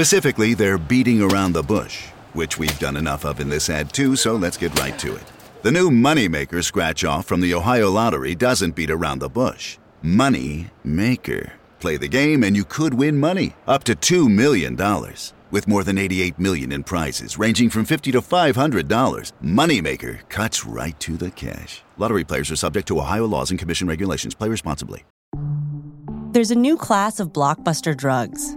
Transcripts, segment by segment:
Specifically, they're beating around the bush, which we've done enough of in this ad too, so let's get right to it. The new Moneymaker scratch off from the Ohio Lottery doesn't beat around the bush. Money Maker. Play the game and you could win money up to $2 million. With more than 88 million in prizes ranging from 50 to $500, Moneymaker cuts right to the cash. Lottery players are subject to Ohio laws and commission regulations. Play responsibly. There's a new class of blockbuster drugs.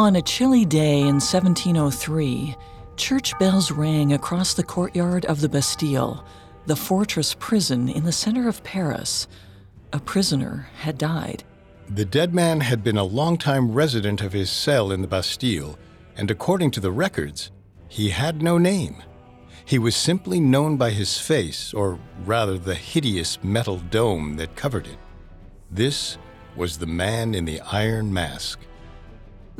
On a chilly day in 1703, church bells rang across the courtyard of the Bastille, the fortress prison in the center of Paris. A prisoner had died. The dead man had been a longtime resident of his cell in the Bastille, and according to the records, he had no name. He was simply known by his face, or rather the hideous metal dome that covered it. This was the man in the iron mask.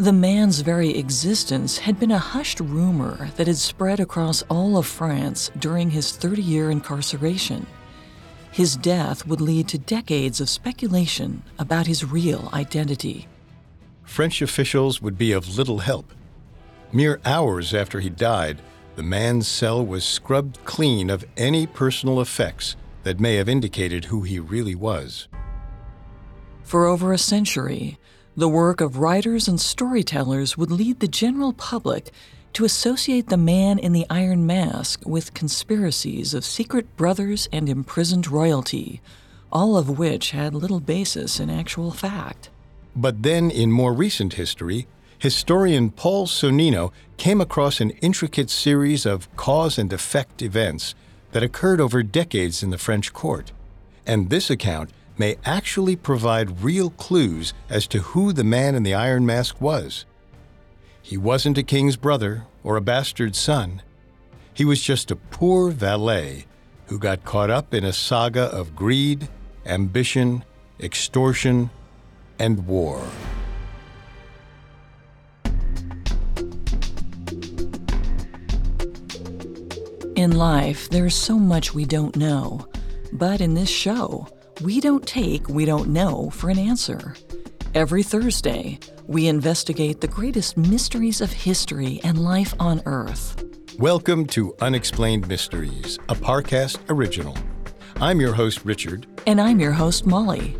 The man's very existence had been a hushed rumor that had spread across all of France during his 30 year incarceration. His death would lead to decades of speculation about his real identity. French officials would be of little help. Mere hours after he died, the man's cell was scrubbed clean of any personal effects that may have indicated who he really was. For over a century, the work of writers and storytellers would lead the general public to associate the man in the iron mask with conspiracies of secret brothers and imprisoned royalty, all of which had little basis in actual fact. But then, in more recent history, historian Paul Sonnino came across an intricate series of cause and effect events that occurred over decades in the French court. And this account may actually provide real clues as to who the man in the iron mask was. He wasn't a king's brother or a bastard son. He was just a poor valet who got caught up in a saga of greed, ambition, extortion, and war. In life, there's so much we don't know. But in this show, we don't take we don't know for an answer. Every Thursday, we investigate the greatest mysteries of history and life on Earth. Welcome to Unexplained Mysteries, a Parcast original. I'm your host, Richard. And I'm your host, Molly.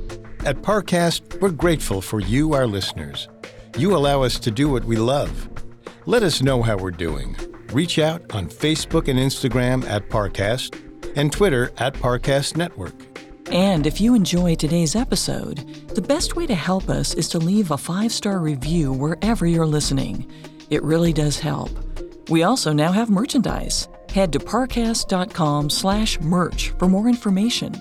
At Parcast, we're grateful for you, our listeners. You allow us to do what we love. Let us know how we're doing. Reach out on Facebook and Instagram at Parcast and Twitter at Parcast Network. And if you enjoy today's episode, the best way to help us is to leave a five star review wherever you're listening. It really does help. We also now have merchandise. Head to parcast.com slash merch for more information.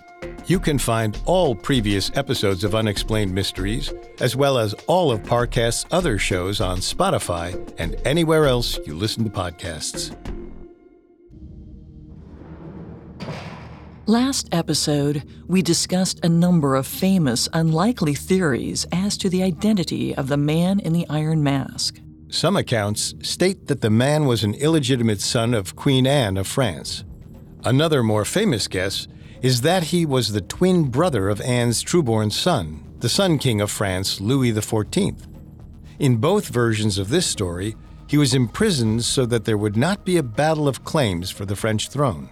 You can find all previous episodes of Unexplained Mysteries, as well as all of Parcast's other shows on Spotify and anywhere else you listen to podcasts. Last episode, we discussed a number of famous, unlikely theories as to the identity of the man in the iron mask. Some accounts state that the man was an illegitimate son of Queen Anne of France. Another more famous guess is that he was the twin brother of Anne's trueborn son, the Sun King of France, Louis XIV. In both versions of this story, he was imprisoned so that there would not be a battle of claims for the French throne.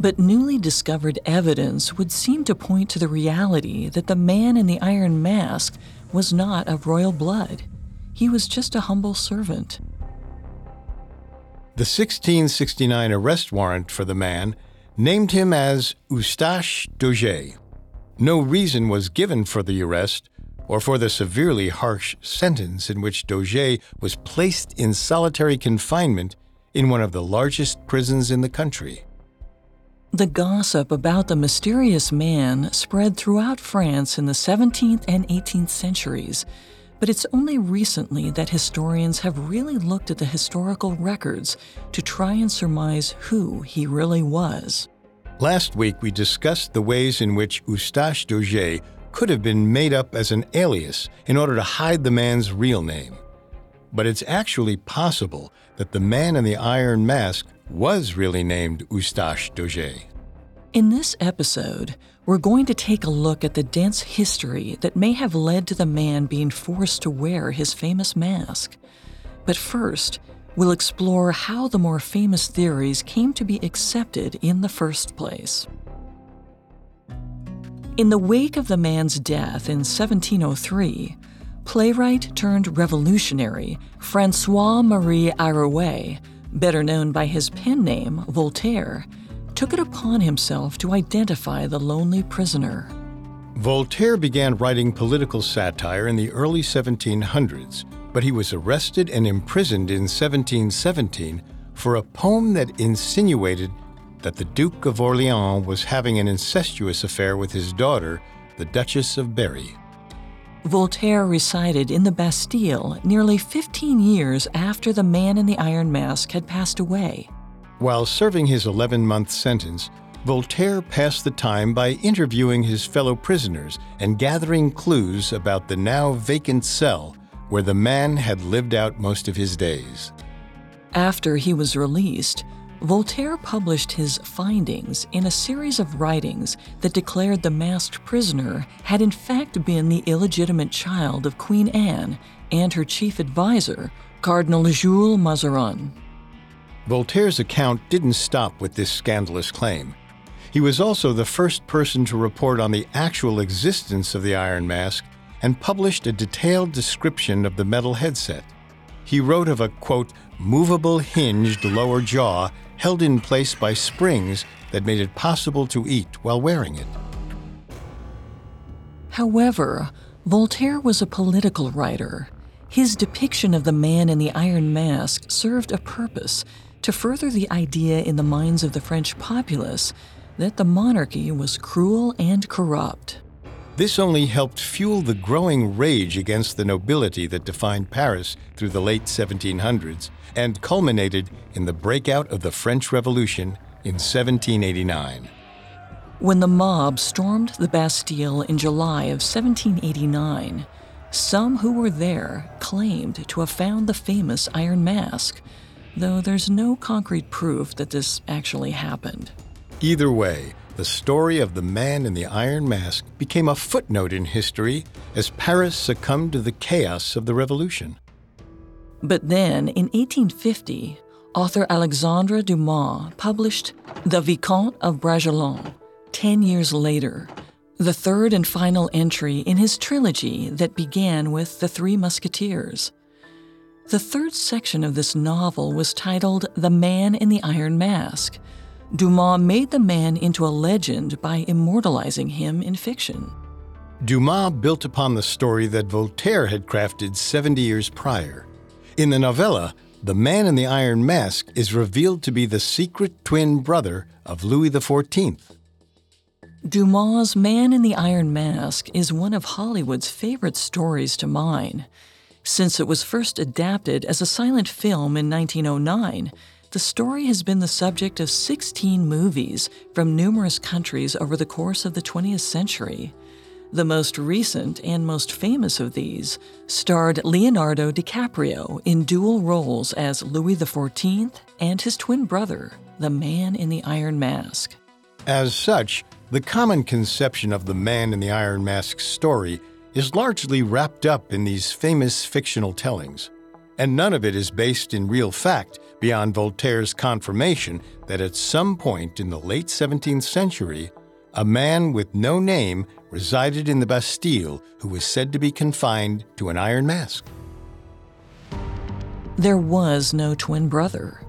But newly discovered evidence would seem to point to the reality that the man in the iron mask was not of royal blood. He was just a humble servant. The The 1669 arrest warrant for the man named him as Eustache Dauger. No reason was given for the arrest or for the severely harsh sentence in which Dauger was placed in solitary confinement in one of the largest prisons in the country. The gossip about the mysterious man spread throughout France in the 17th and 18th centuries, but it's only recently that historians have really looked at the historical records to try and surmise who he really was. Last week, we discussed the ways in which Eustache Dauger could have been made up as an alias in order to hide the man's real name. But it's actually possible that the man in the iron mask was really named Eustache Dauger. In this episode, we're going to take a look at the dense history that may have led to the man being forced to wear his famous mask. But first, we'll explore how the more famous theories came to be accepted in the first place. In the wake of the man's death in 1703, playwright turned revolutionary Francois Marie Arouet, better known by his pen name Voltaire, took it upon himself to identify the lonely prisoner. Voltaire began writing political satire in the early 1700s, but he was arrested and imprisoned in 1717 for a poem that insinuated that the Duke of Orleans was having an incestuous affair with his daughter, the Duchess of Berry. Voltaire resided in the Bastille nearly 15 years after the man in the iron mask had passed away. While serving his 11 month sentence, Voltaire passed the time by interviewing his fellow prisoners and gathering clues about the now vacant cell where the man had lived out most of his days. After he was released, Voltaire published his findings in a series of writings that declared the masked prisoner had in fact been the illegitimate child of Queen Anne and her chief advisor, Cardinal Jules Mazarin. Voltaire's account didn't stop with this scandalous claim. He was also the first person to report on the actual existence of the Iron Mask and published a detailed description of the metal headset. He wrote of a, quote, movable hinged lower jaw held in place by springs that made it possible to eat while wearing it. However, Voltaire was a political writer. His depiction of the man in the iron mask served a purpose to further the idea in the minds of the French populace that the monarchy was cruel and corrupt. This only helped fuel the growing rage against the nobility that defined Paris through the late 1700s and culminated in the breakout of the French Revolution in 1789. When the mob stormed the Bastille in July of 1789, some who were there claimed to have found the famous Iron Mask, though there's no concrete proof that this actually happened. Either way, the story of the man in the Iron Mask became a footnote in history as Paris succumbed to the chaos of the Revolution. But then, in 1850, author Alexandre Dumas published The Vicomte of Bragelonne, 10 years later, the third and final entry in his trilogy that began with The Three Musketeers. The third section of this novel was titled The Man in the Iron Mask. Dumas made the man into a legend by immortalizing him in fiction. Dumas built upon the story that Voltaire had crafted 70 years prior. In the novella, the man in the iron mask is revealed to be the secret twin brother of Louis XIV. Dumas' Man in the Iron Mask is one of Hollywood's favorite stories to mine. Since it was first adapted as a silent film in 1909, the story has been the subject of 16 movies from numerous countries over the course of the 20th century. The most recent and most famous of these starred Leonardo DiCaprio in dual roles as Louis XIV and his twin brother, the Man in the Iron Mask. As such, the common conception of the Man in the Iron Mask story is largely wrapped up in these famous fictional tellings. And none of it is based in real fact beyond Voltaire's confirmation that at some point in the late 17th century, a man with no name resided in the Bastille who was said to be confined to an iron mask. There was no twin brother.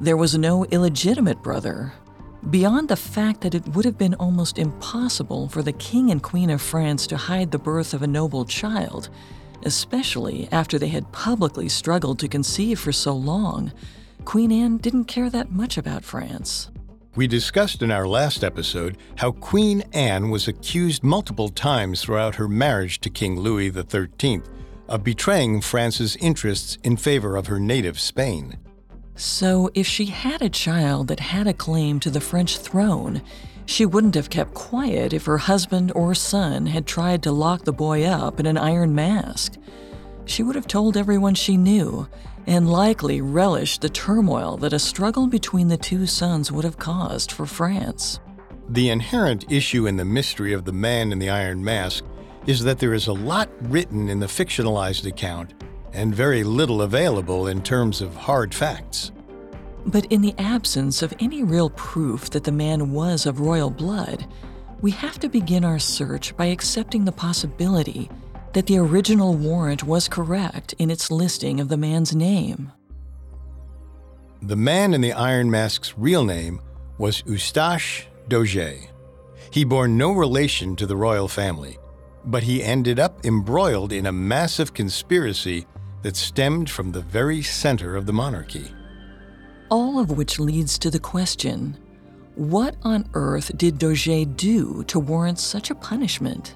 There was no illegitimate brother. Beyond the fact that it would have been almost impossible for the King and Queen of France to hide the birth of a noble child, especially after they had publicly struggled to conceive for so long, Queen Anne didn't care that much about France. We discussed in our last episode how Queen Anne was accused multiple times throughout her marriage to King Louis XIII of betraying France's interests in favor of her native Spain. So, if she had a child that had a claim to the French throne, she wouldn't have kept quiet if her husband or son had tried to lock the boy up in an iron mask. She would have told everyone she knew, and likely relished the turmoil that a struggle between the two sons would have caused for France. The inherent issue in the mystery of the man in the iron mask is that there is a lot written in the fictionalized account and very little available in terms of hard facts. But in the absence of any real proof that the man was of royal blood, we have to begin our search by accepting the possibility that the original warrant was correct in its listing of the man's name. The man in the Iron Mask's real name was Eustache Dauger. He bore no relation to the royal family, but he ended up embroiled in a massive conspiracy that stemmed from the very center of the monarchy. All of which leads to the question what on earth did Dauger do to warrant such a punishment?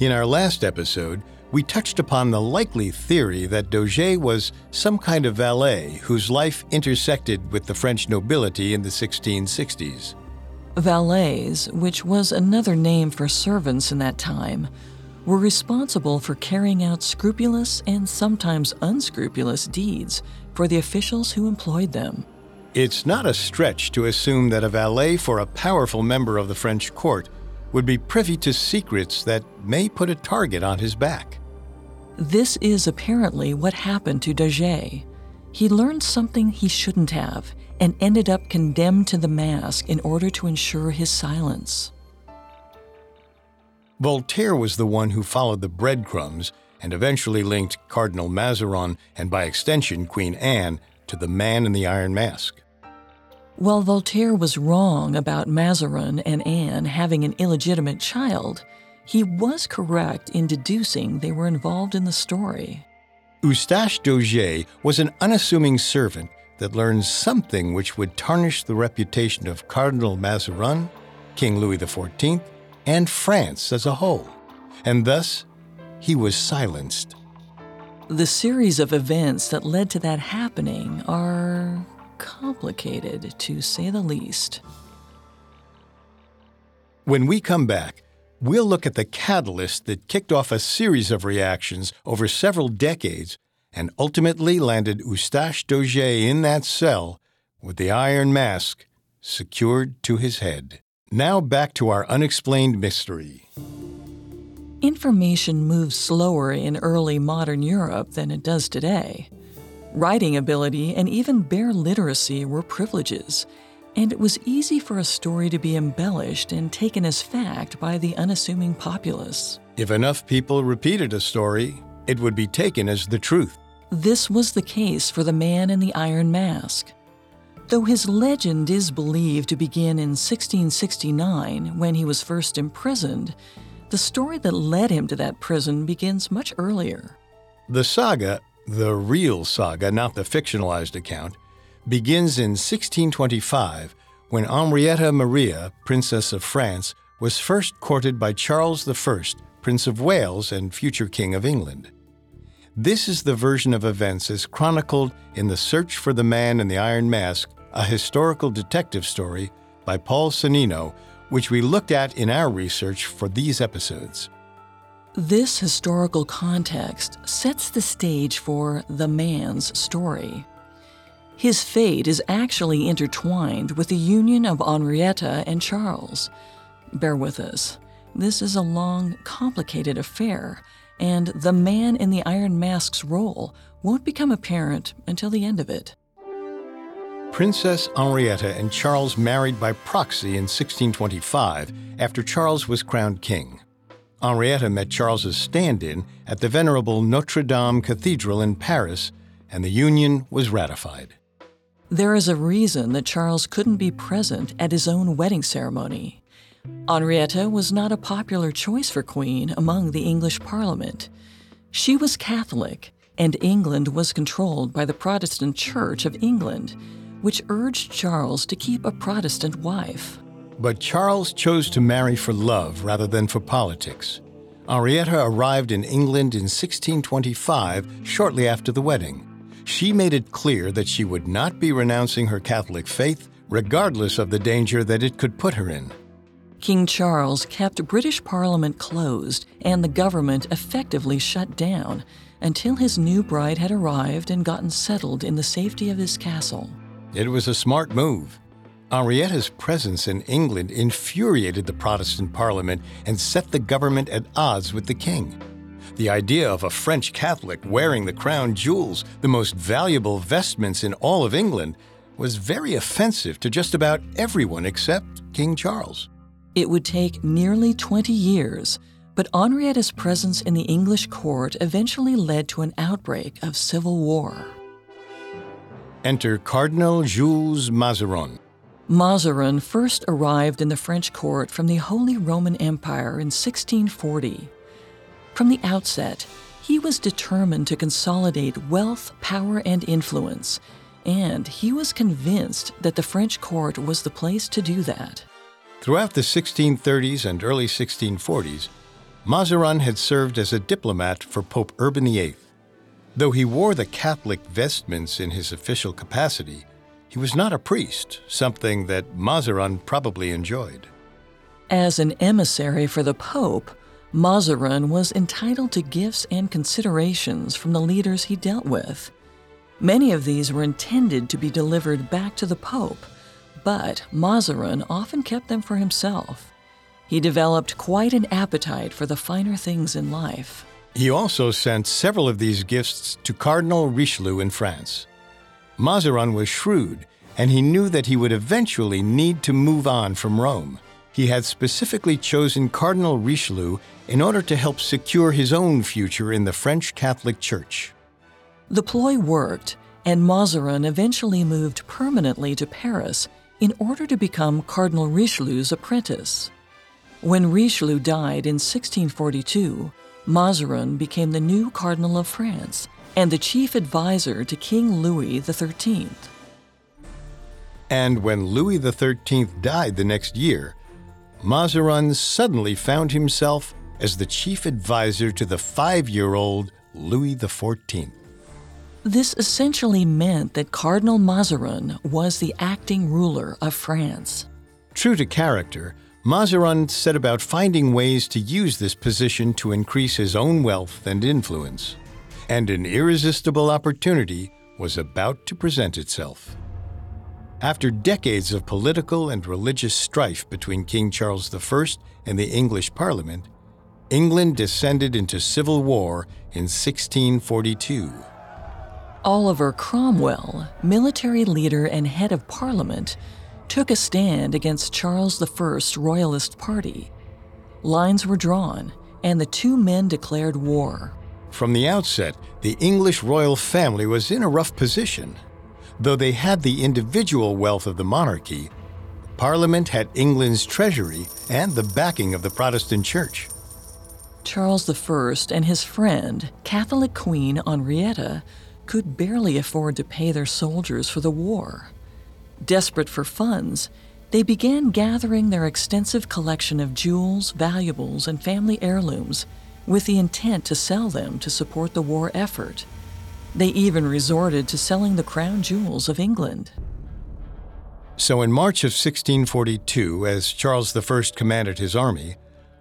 In our last episode, we touched upon the likely theory that Dauger was some kind of valet whose life intersected with the French nobility in the 1660s. Valets, which was another name for servants in that time, were responsible for carrying out scrupulous and sometimes unscrupulous deeds for the officials who employed them. It's not a stretch to assume that a valet for a powerful member of the French court would be privy to secrets that may put a target on his back. This is apparently what happened to Dauger. He learned something he shouldn't have and ended up condemned to the mask in order to ensure his silence. Voltaire was the one who followed the breadcrumbs and eventually linked Cardinal Mazarin and by extension Queen Anne to the man in the iron mask. While Voltaire was wrong about Mazarin and Anne having an illegitimate child, he was correct in deducing they were involved in the story. Eustache Dauger was an unassuming servant that learned something which would tarnish the reputation of Cardinal Mazarin, King Louis XIV, and France as a whole, and thus he was silenced. The series of events that led to that happening are complicated, to say the least. When we come back, we'll look at the catalyst that kicked off a series of reactions over several decades and ultimately landed Eustache Dauger in that cell with the iron mask secured to his head. Now back to our unexplained mystery. Information moves slower in early modern Europe than it does today. Writing ability and even bare literacy were privileges, and it was easy for a story to be embellished and taken as fact by the unassuming populace. If enough people repeated a story, it would be taken as the truth. This was the case for the man in the iron mask. Though his legend is believed to begin in 1669 when he was first imprisoned, the story that led him to that prison begins much earlier. The saga, the real saga, not the fictionalized account, begins in 1625 when Henrietta Maria, Princess of France, was first courted by Charles I, Prince of Wales and future King of England. This is the version of events as chronicled in The Search for the Man in the Iron Mask, a historical detective story by Paul Sonnino, which we looked at in our research for these episodes. This historical context sets the stage for the man's story. His fate is actually intertwined with the union of Henrietta and Charles. Bear with us. This is a long, complicated affair, and the man in the Iron Mask's role won't become apparent until the end of it. Princess Henrietta and Charles married by proxy in 1625 after Charles was crowned king. Henrietta met Charles's stand in at the venerable Notre Dame Cathedral in Paris, and the union was ratified. There is a reason that Charles couldn't be present at his own wedding ceremony. Henrietta was not a popular choice for Queen among the English Parliament. She was Catholic, and England was controlled by the Protestant Church of England, which urged Charles to keep a Protestant wife. But Charles chose to marry for love rather than for politics. Henrietta arrived in England in 1625, shortly after the wedding. She made it clear that she would not be renouncing her Catholic faith, regardless of the danger that it could put her in. King Charles kept British Parliament closed and the government effectively shut down until his new bride had arrived and gotten settled in the safety of his castle. It was a smart move. Henrietta's presence in England infuriated the Protestant Parliament and set the government at odds with the king. The idea of a French Catholic wearing the crown jewels, the most valuable vestments in all of England, was very offensive to just about everyone except King Charles. It would take nearly 20 years, but Henrietta's presence in the English court eventually led to an outbreak of civil war. Enter Cardinal Jules Mazarin. Mazarin first arrived in the French court from the Holy Roman Empire in 1640. From the outset, he was determined to consolidate wealth, power, and influence, and he was convinced that the French court was the place to do that. Throughout the 1630s and early 1640s, Mazarin had served as a diplomat for Pope Urban VIII. Though he wore the Catholic vestments in his official capacity, he was not a priest, something that Mazarin probably enjoyed. As an emissary for the Pope, Mazarin was entitled to gifts and considerations from the leaders he dealt with. Many of these were intended to be delivered back to the Pope, but Mazarin often kept them for himself. He developed quite an appetite for the finer things in life. He also sent several of these gifts to Cardinal Richelieu in France. Mazarin was shrewd, and he knew that he would eventually need to move on from Rome. He had specifically chosen Cardinal Richelieu in order to help secure his own future in the French Catholic Church. The ploy worked, and Mazarin eventually moved permanently to Paris in order to become Cardinal Richelieu's apprentice. When Richelieu died in 1642, Mazarin became the new Cardinal of France and the chief advisor to King Louis XIII. And when Louis XIII died the next year, Mazarin suddenly found himself as the chief advisor to the five year old Louis XIV. This essentially meant that Cardinal Mazarin was the acting ruler of France. True to character, Mazarin set about finding ways to use this position to increase his own wealth and influence. And an irresistible opportunity was about to present itself. After decades of political and religious strife between King Charles I and the English Parliament, England descended into civil war in 1642. Oliver Cromwell, military leader and head of Parliament, took a stand against Charles I's Royalist Party. Lines were drawn, and the two men declared war. From the outset, the English royal family was in a rough position. Though they had the individual wealth of the monarchy, Parliament had England's treasury and the backing of the Protestant Church. Charles I and his friend, Catholic Queen Henrietta, could barely afford to pay their soldiers for the war. Desperate for funds, they began gathering their extensive collection of jewels, valuables, and family heirlooms with the intent to sell them to support the war effort. They even resorted to selling the crown jewels of England. So, in March of 1642, as Charles I commanded his army,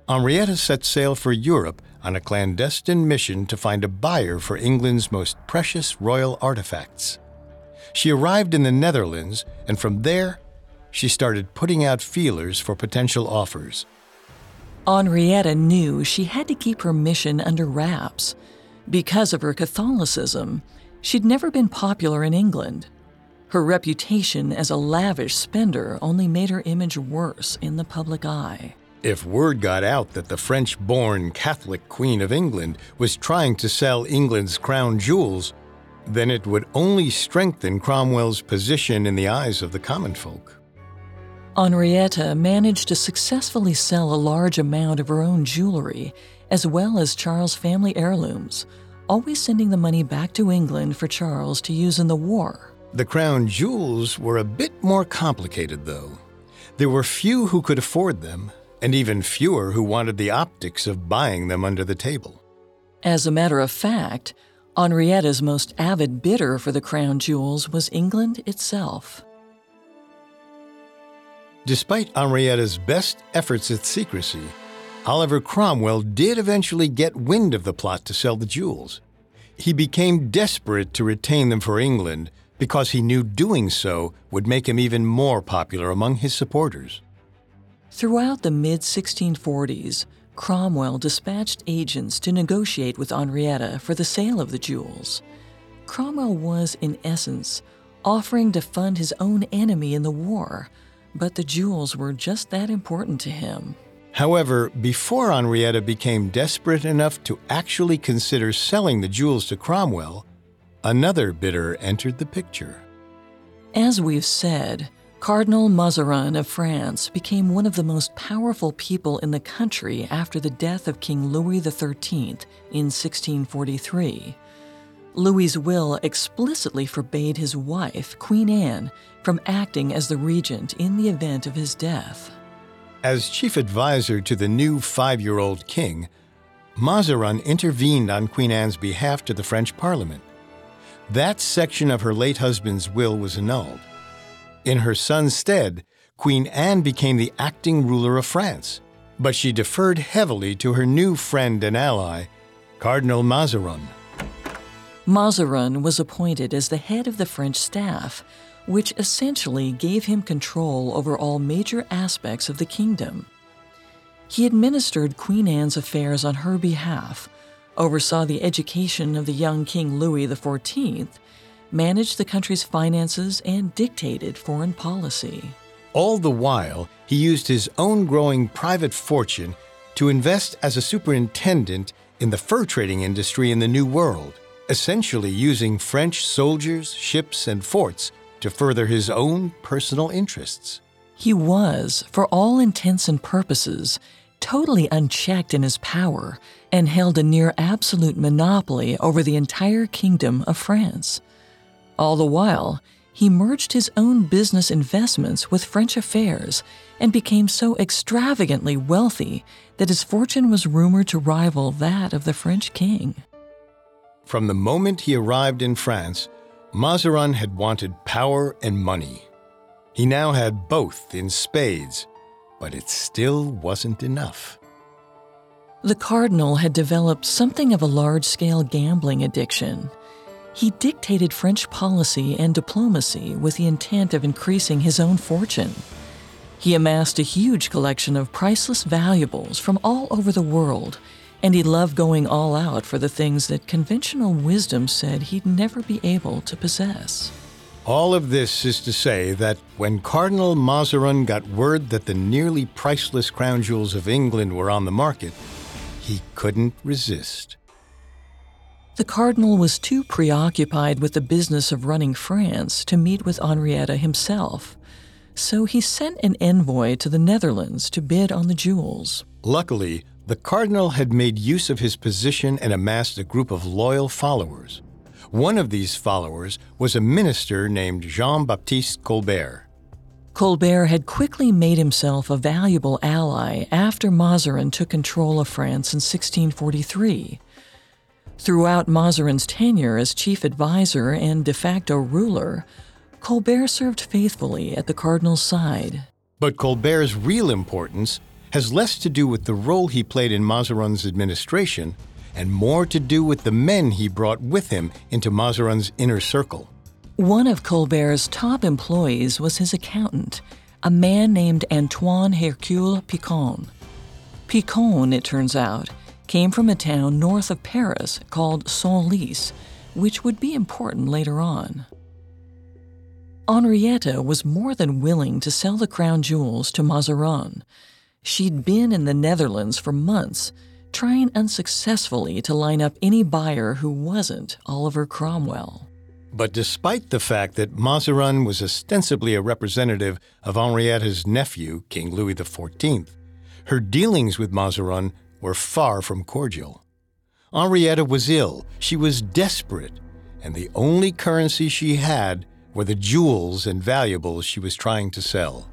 Henrietta set sail for Europe on a clandestine mission to find a buyer for England's most precious royal artifacts. She arrived in the Netherlands, and from there, she started putting out feelers for potential offers. Henrietta knew she had to keep her mission under wraps. Because of her Catholicism, she'd never been popular in England. Her reputation as a lavish spender only made her image worse in the public eye. If word got out that the French born Catholic Queen of England was trying to sell England's crown jewels, then it would only strengthen Cromwell's position in the eyes of the common folk. Henrietta managed to successfully sell a large amount of her own jewelry, as well as Charles' family heirlooms, always sending the money back to England for Charles to use in the war. The crown jewels were a bit more complicated, though. There were few who could afford them, and even fewer who wanted the optics of buying them under the table. As a matter of fact, Henrietta's most avid bidder for the crown jewels was England itself. Despite Henrietta's best efforts at secrecy, Oliver Cromwell did eventually get wind of the plot to sell the jewels. He became desperate to retain them for England because he knew doing so would make him even more popular among his supporters. Throughout the mid 1640s, Cromwell dispatched agents to negotiate with Henrietta for the sale of the jewels. Cromwell was, in essence, offering to fund his own enemy in the war, but the jewels were just that important to him. However, before Henrietta became desperate enough to actually consider selling the jewels to Cromwell, another bidder entered the picture. As we've said, Cardinal Mazarin of France became one of the most powerful people in the country after the death of King Louis XIII in 1643. Louis's will explicitly forbade his wife, Queen Anne, from acting as the regent in the event of his death. As chief advisor to the new five year old king, Mazarin intervened on Queen Anne's behalf to the French Parliament. That section of her late husband's will was annulled. In her son's stead, Queen Anne became the acting ruler of France, but she deferred heavily to her new friend and ally, Cardinal Mazarin. Mazarin was appointed as the head of the French staff, which essentially gave him control over all major aspects of the kingdom. He administered Queen Anne's affairs on her behalf, oversaw the education of the young King Louis XIV, managed the country's finances, and dictated foreign policy. All the while, he used his own growing private fortune to invest as a superintendent in the fur trading industry in the New World, essentially using French soldiers, ships, and forts to further his own personal interests. He was, for all intents and purposes, totally unchecked in his power and held a near absolute monopoly over the entire kingdom of France. All the while, he merged his own business investments with French affairs and became so extravagantly wealthy that his fortune was rumored to rival that of the French king. From the moment he arrived in France, Mazarin had wanted power and money. He now had both in spades, but it still wasn't enough. The cardinal had developed something of a large scale gambling addiction. He dictated French policy and diplomacy with the intent of increasing his own fortune. He amassed a huge collection of priceless valuables from all over the world and he loved going all out for the things that conventional wisdom said he'd never be able to possess. All of this is to say that when Cardinal Mazarin got word that the nearly priceless crown jewels of England were on the market, he couldn't resist. The Cardinal was too preoccupied with the business of running France to meet with Henrietta himself, so he sent an envoy to the Netherlands to bid on the jewels. Luckily, the cardinal had made use of his position and amassed a group of loyal followers. One of these followers was a minister named Jean Baptiste Colbert. Colbert had quickly made himself a valuable ally after Mazarin took control of France in 1643. Throughout Mazarin's tenure as chief advisor and de facto ruler, Colbert served faithfully at the cardinal's side. But Colbert's real importance has less to do with the role he played in Mazarin's administration and more to do with the men he brought with him into Mazarin's inner circle. One of Colbert's top employees was his accountant, a man named Antoine Hercule Picon. Picon, it turns out, came from a town north of Paris called Senlis, which would be important later on. Henrietta was more than willing to sell the crown jewels to Mazarin, She'd been in the Netherlands for months, trying unsuccessfully to line up any buyer who wasn't Oliver Cromwell. But despite the fact that Mazarin was ostensibly a representative of Henrietta's nephew, King Louis XIV, her dealings with Mazarin were far from cordial. Henrietta was ill, she was desperate, and the only currency she had were the jewels and valuables she was trying to sell.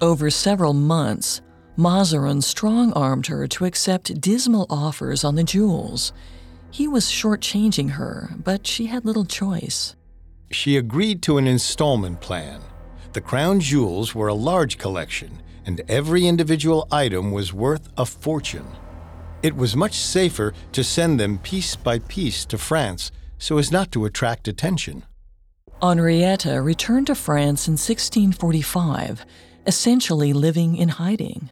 Over several months, Mazarin strong armed her to accept dismal offers on the jewels. He was shortchanging her, but she had little choice. She agreed to an installment plan. The crown jewels were a large collection, and every individual item was worth a fortune. It was much safer to send them piece by piece to France so as not to attract attention. Henrietta returned to France in 1645, essentially living in hiding.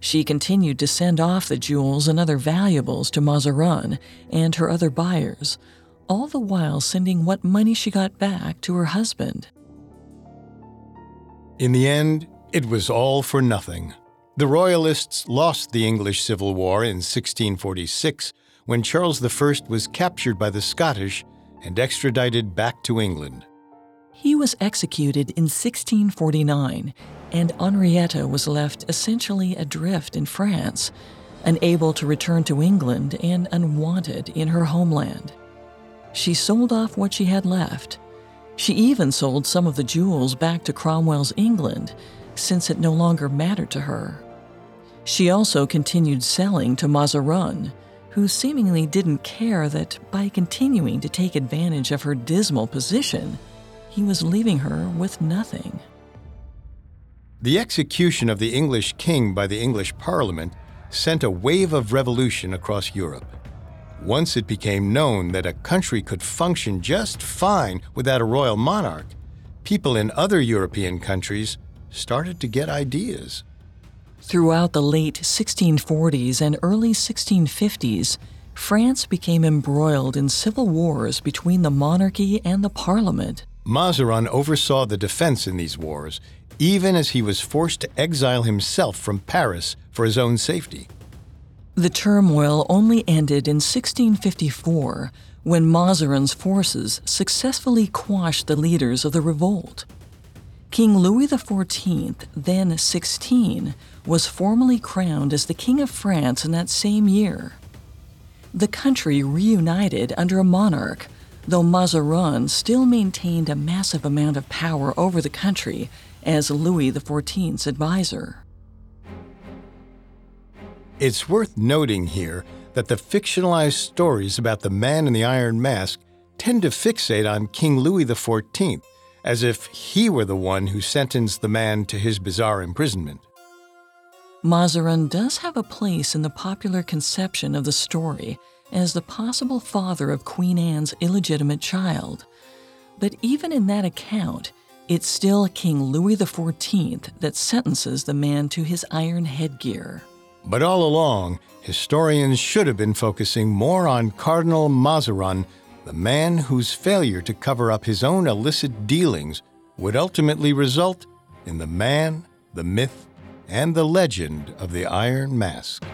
She continued to send off the jewels and other valuables to Mazarin and her other buyers, all the while sending what money she got back to her husband. In the end, it was all for nothing. The Royalists lost the English Civil War in 1646 when Charles I was captured by the Scottish and extradited back to England. He was executed in 1649, and Henrietta was left essentially adrift in France, unable to return to England and unwanted in her homeland. She sold off what she had left. She even sold some of the jewels back to Cromwell's England, since it no longer mattered to her. She also continued selling to Mazarin, who seemingly didn't care that by continuing to take advantage of her dismal position, he was leaving her with nothing. The execution of the English king by the English Parliament sent a wave of revolution across Europe. Once it became known that a country could function just fine without a royal monarch, people in other European countries started to get ideas. Throughout the late 1640s and early 1650s, France became embroiled in civil wars between the monarchy and the parliament. Mazarin oversaw the defense in these wars, even as he was forced to exile himself from Paris for his own safety. The turmoil only ended in 1654 when Mazarin's forces successfully quashed the leaders of the revolt. King Louis XIV, then 16, was formally crowned as the King of France in that same year. The country reunited under a monarch though Mazarin still maintained a massive amount of power over the country as Louis XIV's advisor. It's worth noting here that the fictionalized stories about the man in the iron mask tend to fixate on King Louis XIV as if he were the one who sentenced the man to his bizarre imprisonment. Mazarin does have a place in the popular conception of the story as the possible father of Queen Anne's illegitimate child. But even in that account, it's still King Louis XIV that sentences the man to his iron headgear. But all along, historians should have been focusing more on Cardinal Mazarin, the man whose failure to cover up his own illicit dealings would ultimately result in the man, the myth, and the legend of the Iron Mask.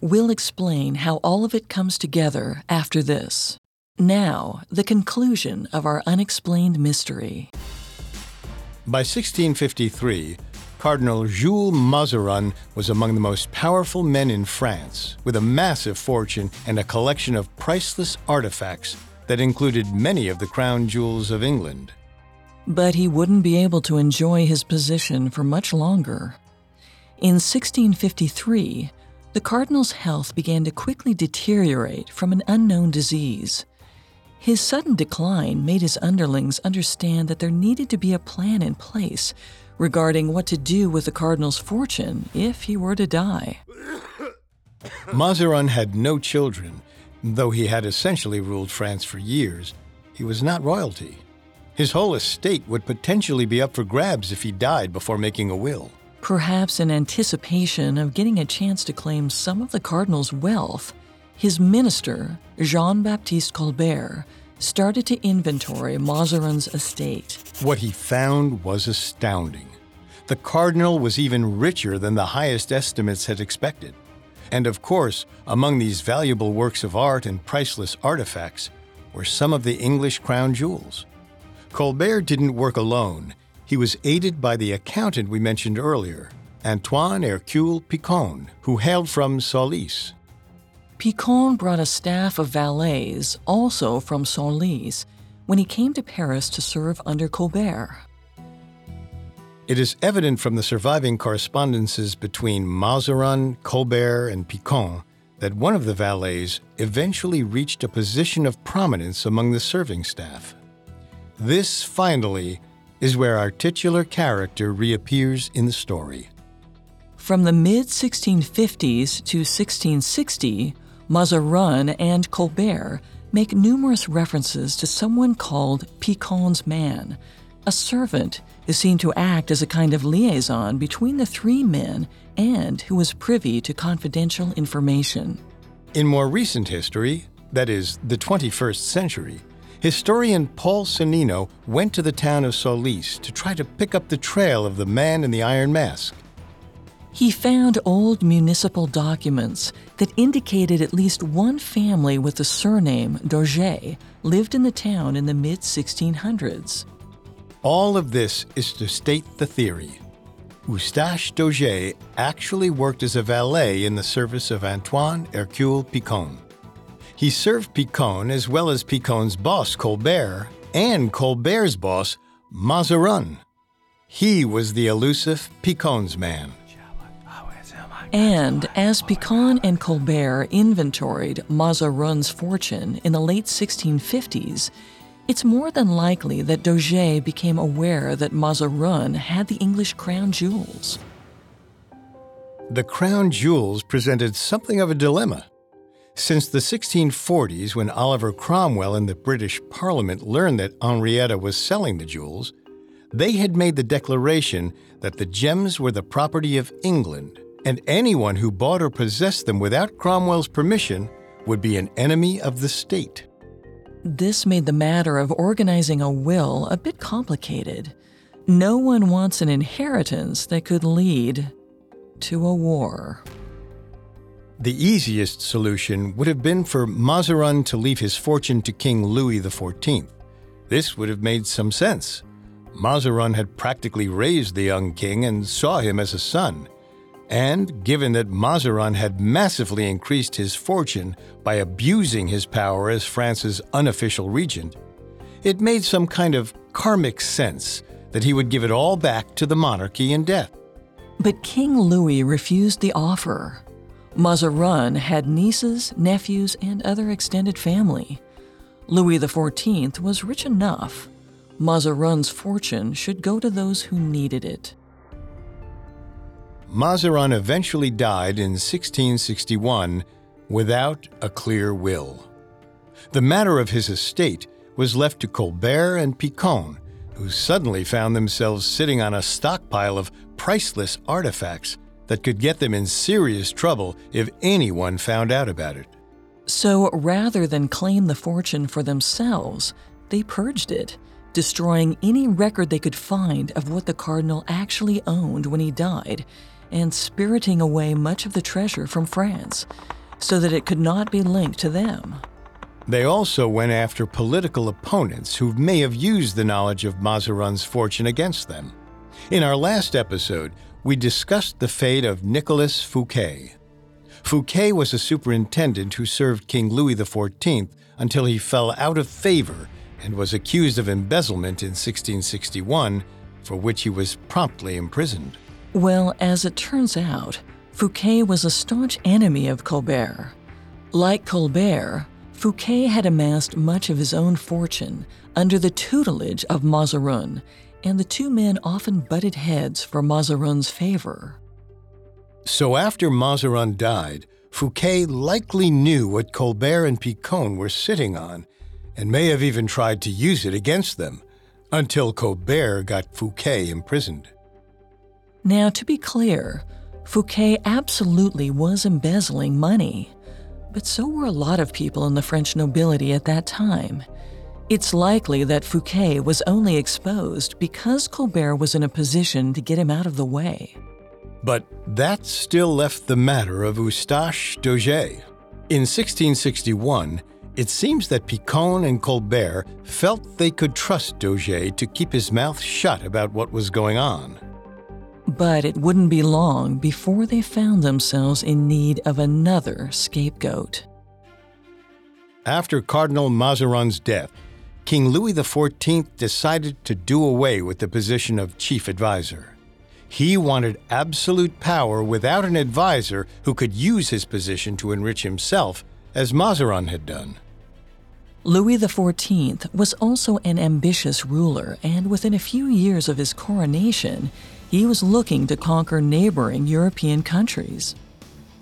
We'll explain how all of it comes together after this. Now, the conclusion of our unexplained mystery. By 1653, Cardinal Jules Mazarin was among the most powerful men in France, with a massive fortune and a collection of priceless artifacts that included many of the crown jewels of England. But he wouldn't be able to enjoy his position for much longer. In 1653, the cardinal's health began to quickly deteriorate from an unknown disease. His sudden decline made his underlings understand that there needed to be a plan in place regarding what to do with the cardinal's fortune if he were to die. Mazarin had no children. Though he had essentially ruled France for years, he was not royalty. His whole estate would potentially be up for grabs if he died before making a will. Perhaps in anticipation of getting a chance to claim some of the cardinal's wealth, his minister, Jean Baptiste Colbert, started to inventory Mazarin's estate. What he found was astounding. The cardinal was even richer than the highest estimates had expected. And of course, among these valuable works of art and priceless artifacts were some of the English crown jewels. Colbert didn't work alone. He was aided by the accountant we mentioned earlier, Antoine Hercule Picon, who hailed from Senlis. Picon brought a staff of valets, also from Senlis, when he came to Paris to serve under Colbert. It is evident from the surviving correspondences between Mazarin, Colbert, and Picon that one of the valets eventually reached a position of prominence among the serving staff. This, finally, is where our titular character reappears in the story. From the mid 1650s to 1660, Mazarin and Colbert make numerous references to someone called Picon's man, a servant is seen to act as a kind of liaison between the three men and who was privy to confidential information. In more recent history, that is, the 21st century, historian Paul Sonnino went to the town of Senlis to try to pick up the trail of the man in the iron mask. He found old municipal documents that indicated at least one family with the surname Dauger lived in the town in the mid 1600s. All of this is to state the theory. Eustache Dauger actually worked as a valet in the service of Antoine Hercule Picon. He served Picon as well as Picon's boss, Colbert, and Colbert's boss, Mazarin. He was the elusive Picon's man. And as Picon and Colbert inventoried Mazarin's fortune in the late 1650s, it's more than likely that Dauger became aware that Mazarin had the English crown jewels. The crown jewels presented something of a dilemma. Since the 1640s, when Oliver Cromwell and the British Parliament learned that Henrietta was selling the jewels, they had made the declaration that the gems were the property of England, and anyone who bought or possessed them without Cromwell's permission would be an enemy of the state. This made the matter of organizing a will a bit complicated. No one wants an inheritance that could lead to a war. The easiest solution would have been for Mazarin to leave his fortune to King Louis XIV. This would have made some sense. Mazarin had practically raised the young king and saw him as a son. And given that Mazarin had massively increased his fortune by abusing his power as France's unofficial regent, it made some kind of karmic sense that he would give it all back to the monarchy in death. But King Louis refused the offer. Mazarin had nieces, nephews, and other extended family. Louis XIV was rich enough. Mazarin's fortune should go to those who needed it. Mazarin eventually died in 1661 without a clear will. The matter of his estate was left to Colbert and Picon, who suddenly found themselves sitting on a stockpile of priceless artifacts that could get them in serious trouble if anyone found out about it. So rather than claim the fortune for themselves, they purged it, destroying any record they could find of what the cardinal actually owned when he died, and spiriting away much of the treasure from France so that it could not be linked to them. They also went after political opponents who may have used the knowledge of Mazarin's fortune against them. In our last episode, we discussed the fate of Nicolas Fouquet. Fouquet was a superintendent who served King Louis XIV until he fell out of favor and was accused of embezzlement in 1661, for which he was promptly imprisoned. Well, as it turns out, Fouquet was a staunch enemy of Colbert. Like Colbert, Fouquet had amassed much of his own fortune under the tutelage of Mazarin, and the two men often butted heads for Mazarin's favor. So after Mazarin died, Fouquet likely knew what Colbert and Picon were sitting on, and may have even tried to use it against them, until Colbert got Fouquet imprisoned. Now, to be clear, Fouquet absolutely was embezzling money, but so were a lot of people in the French nobility at that time. It's likely that Fouquet was only exposed because Colbert was in a position to get him out of the way. But that still left the matter of Eustache Dauger. In 1661, It seems that Picon and Colbert felt they could trust Dauger to keep his mouth shut about what was going on. But it wouldn't be long before they found themselves in need of another scapegoat. After Cardinal Mazarin's death, King Louis XIV decided to do away with the position of chief advisor. He wanted absolute power without an advisor who could use his position to enrich himself, as Mazarin had done. Louis XIV was also an ambitious ruler, and within a few years of his coronation, he was looking to conquer neighboring European countries.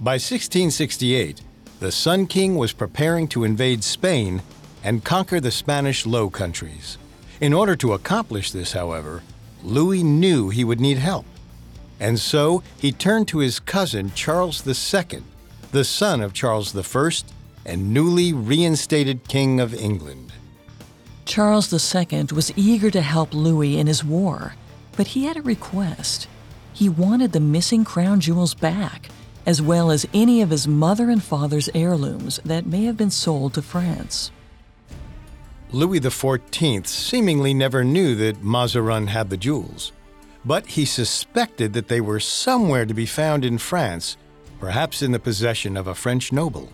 By 1668, the Sun King was preparing to invade Spain and conquer the Spanish Low Countries. In order to accomplish this, however, Louis knew he would need help. And so he turned to his cousin Charles II, the son of Charles I and newly reinstated King of England. Charles II was eager to help Louis in his war, but he had a request. He wanted the missing crown jewels back, as well as any of his mother and father's heirlooms that may have been sold to France. Louis XIV seemingly never knew that Mazarin had the jewels, but he suspected that they were somewhere to be found in France, perhaps in the possession of a French noble.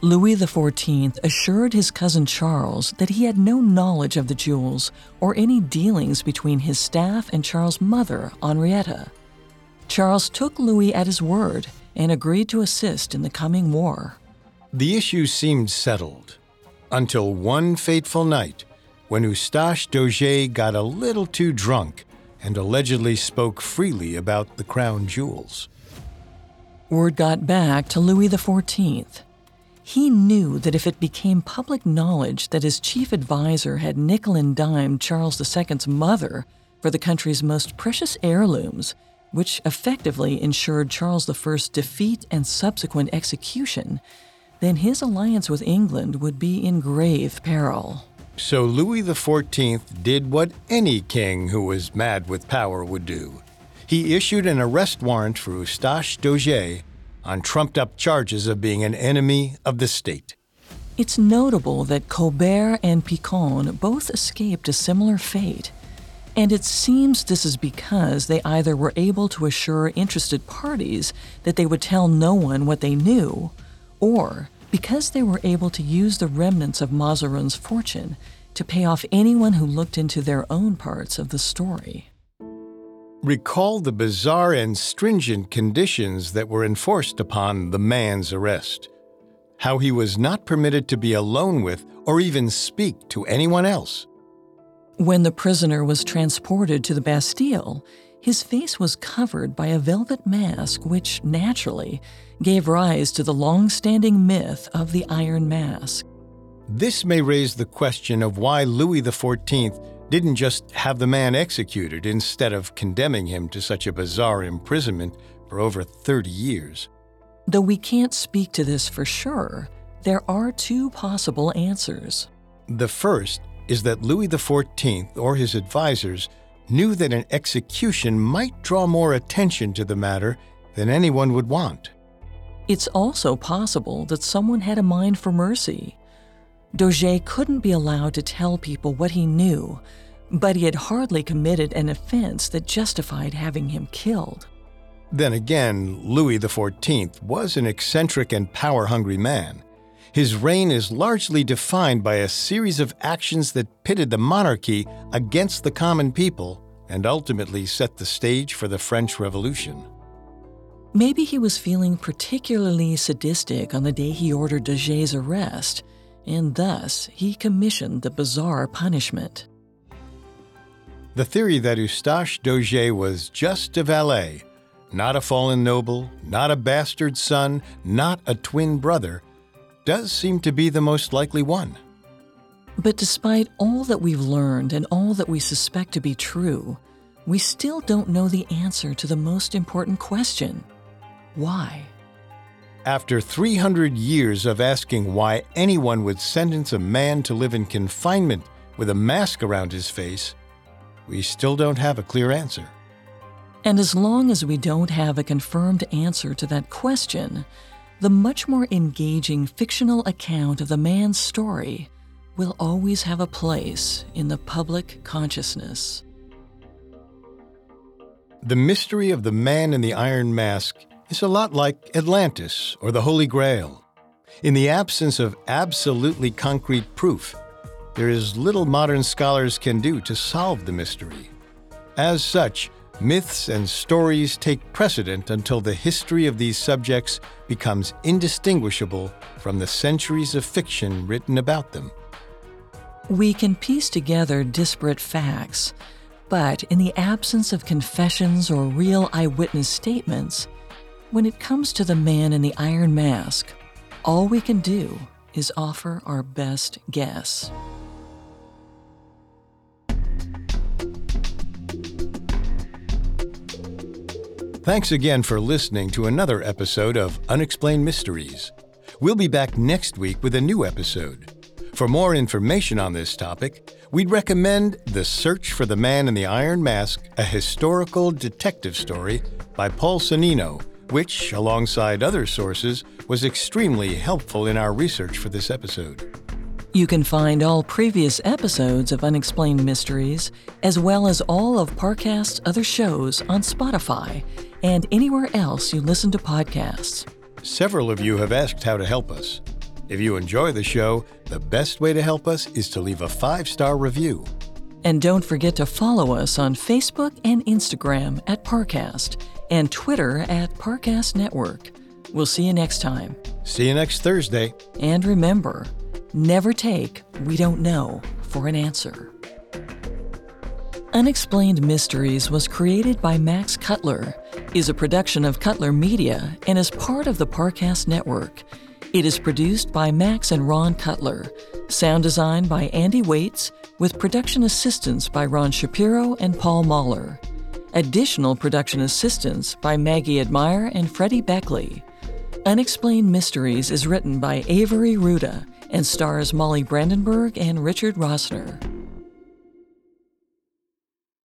Louis XIV assured his cousin Charles that he had no knowledge of the jewels or any dealings between his staff and Charles' mother, Henrietta. Charles took Louis at his word and agreed to assist in the coming war. The issue seemed settled until one fateful night when Eustache Dauger got a little too drunk and allegedly spoke freely about the crown jewels. Word got back to Louis XIV. He knew that if it became public knowledge that his chief advisor had nickel and dimed Charles II's mother for the country's most precious heirlooms, which effectively ensured Charles I's defeat and subsequent execution, then his alliance with England would be in grave peril. So Louis XIV did what any king who was mad with power would do. He issued an arrest warrant for Eustache Dauger on trumped up charges of being an enemy of the state. It's notable that Colbert and Picon both escaped a similar fate. And it seems this is because they either were able to assure interested parties that they would tell no one what they knew, or because they were able to use the remnants of Mazarin's fortune to pay off anyone who looked into their own parts of the story. Recall the bizarre and stringent conditions that were enforced upon the man's arrest. How he was not permitted to be alone with or even speak to anyone else. When the prisoner was transported to the Bastille, his face was covered by a velvet mask, which naturally gave rise to the long standing myth of the Iron Mask. This may raise the question of why Louis XIV didn't just have the man executed instead of condemning him to such a bizarre imprisonment for over 30 years. Though we can't speak to this for sure, there are two possible answers. The first is that Louis XIV or his advisors knew that an execution might draw more attention to the matter than anyone would want. It's also possible that someone had a mind for mercy. Dauger couldn't be allowed to tell people what he knew, but he had hardly committed an offense that justified having him killed. Then again, Louis XIV was an eccentric and power hungry man. His reign is largely defined by a series of actions that pitted the monarchy against the common people and ultimately set the stage for the French Revolution. Maybe he was feeling particularly sadistic on the day he ordered Dauger's arrest, and thus he commissioned the bizarre punishment. The theory that Eustache Dauger was just a valet, not a fallen noble, not a bastard son, not a twin brother, does seem to be the most likely one. But despite all that we've learned and all that we suspect to be true, we still don't know the answer to the most important question why? After 300 years of asking why anyone would sentence a man to live in confinement with a mask around his face, we still don't have a clear answer. And as long as we don't have a confirmed answer to that question, the much more engaging fictional account of the man's story will always have a place in the public consciousness. The mystery of the man in the iron mask is a lot like Atlantis or the Holy Grail. In the absence of absolutely concrete proof, there is little modern scholars can do to solve the mystery. As such, myths and stories take precedent until the history of these subjects becomes indistinguishable from the centuries of fiction written about them. We can piece together disparate facts, but in the absence of confessions or real eyewitness statements, when it comes to the man in the iron mask, all we can do is offer our best guess. Thanks again for listening to another episode of Unexplained Mysteries. We'll be back next week with a new episode. For more information on this topic, we'd recommend The Search for the Man in the Iron Mask, a historical detective story by Paul Sonnino, which, alongside other sources, was extremely helpful in our research for this episode. You can find all previous episodes of Unexplained Mysteries, as well as all of Parcast's other shows on Spotify and anywhere else you listen to podcasts. Several of you have asked how to help us. If you enjoy the show, the best way to help us is to leave a five star review. And don't forget to follow us on Facebook and Instagram at Parcast and Twitter at Parcast Network. We'll see you next time. See you next Thursday. And remember, never take we don't know for an answer. Unexplained Mysteries was created by Max Cutler, is a production of Cutler Media, and is part of the Parcast Network. It is produced by Max and Ron Cutler, sound design by Andy Waits, with production assistance by Ron Shapiro and Paul Mahler. Additional production assistance by Maggie Admire and Freddie Beckley. Unexplained Mysteries is written by Avery Ruda and stars Molly Brandenburg and Richard Rossner.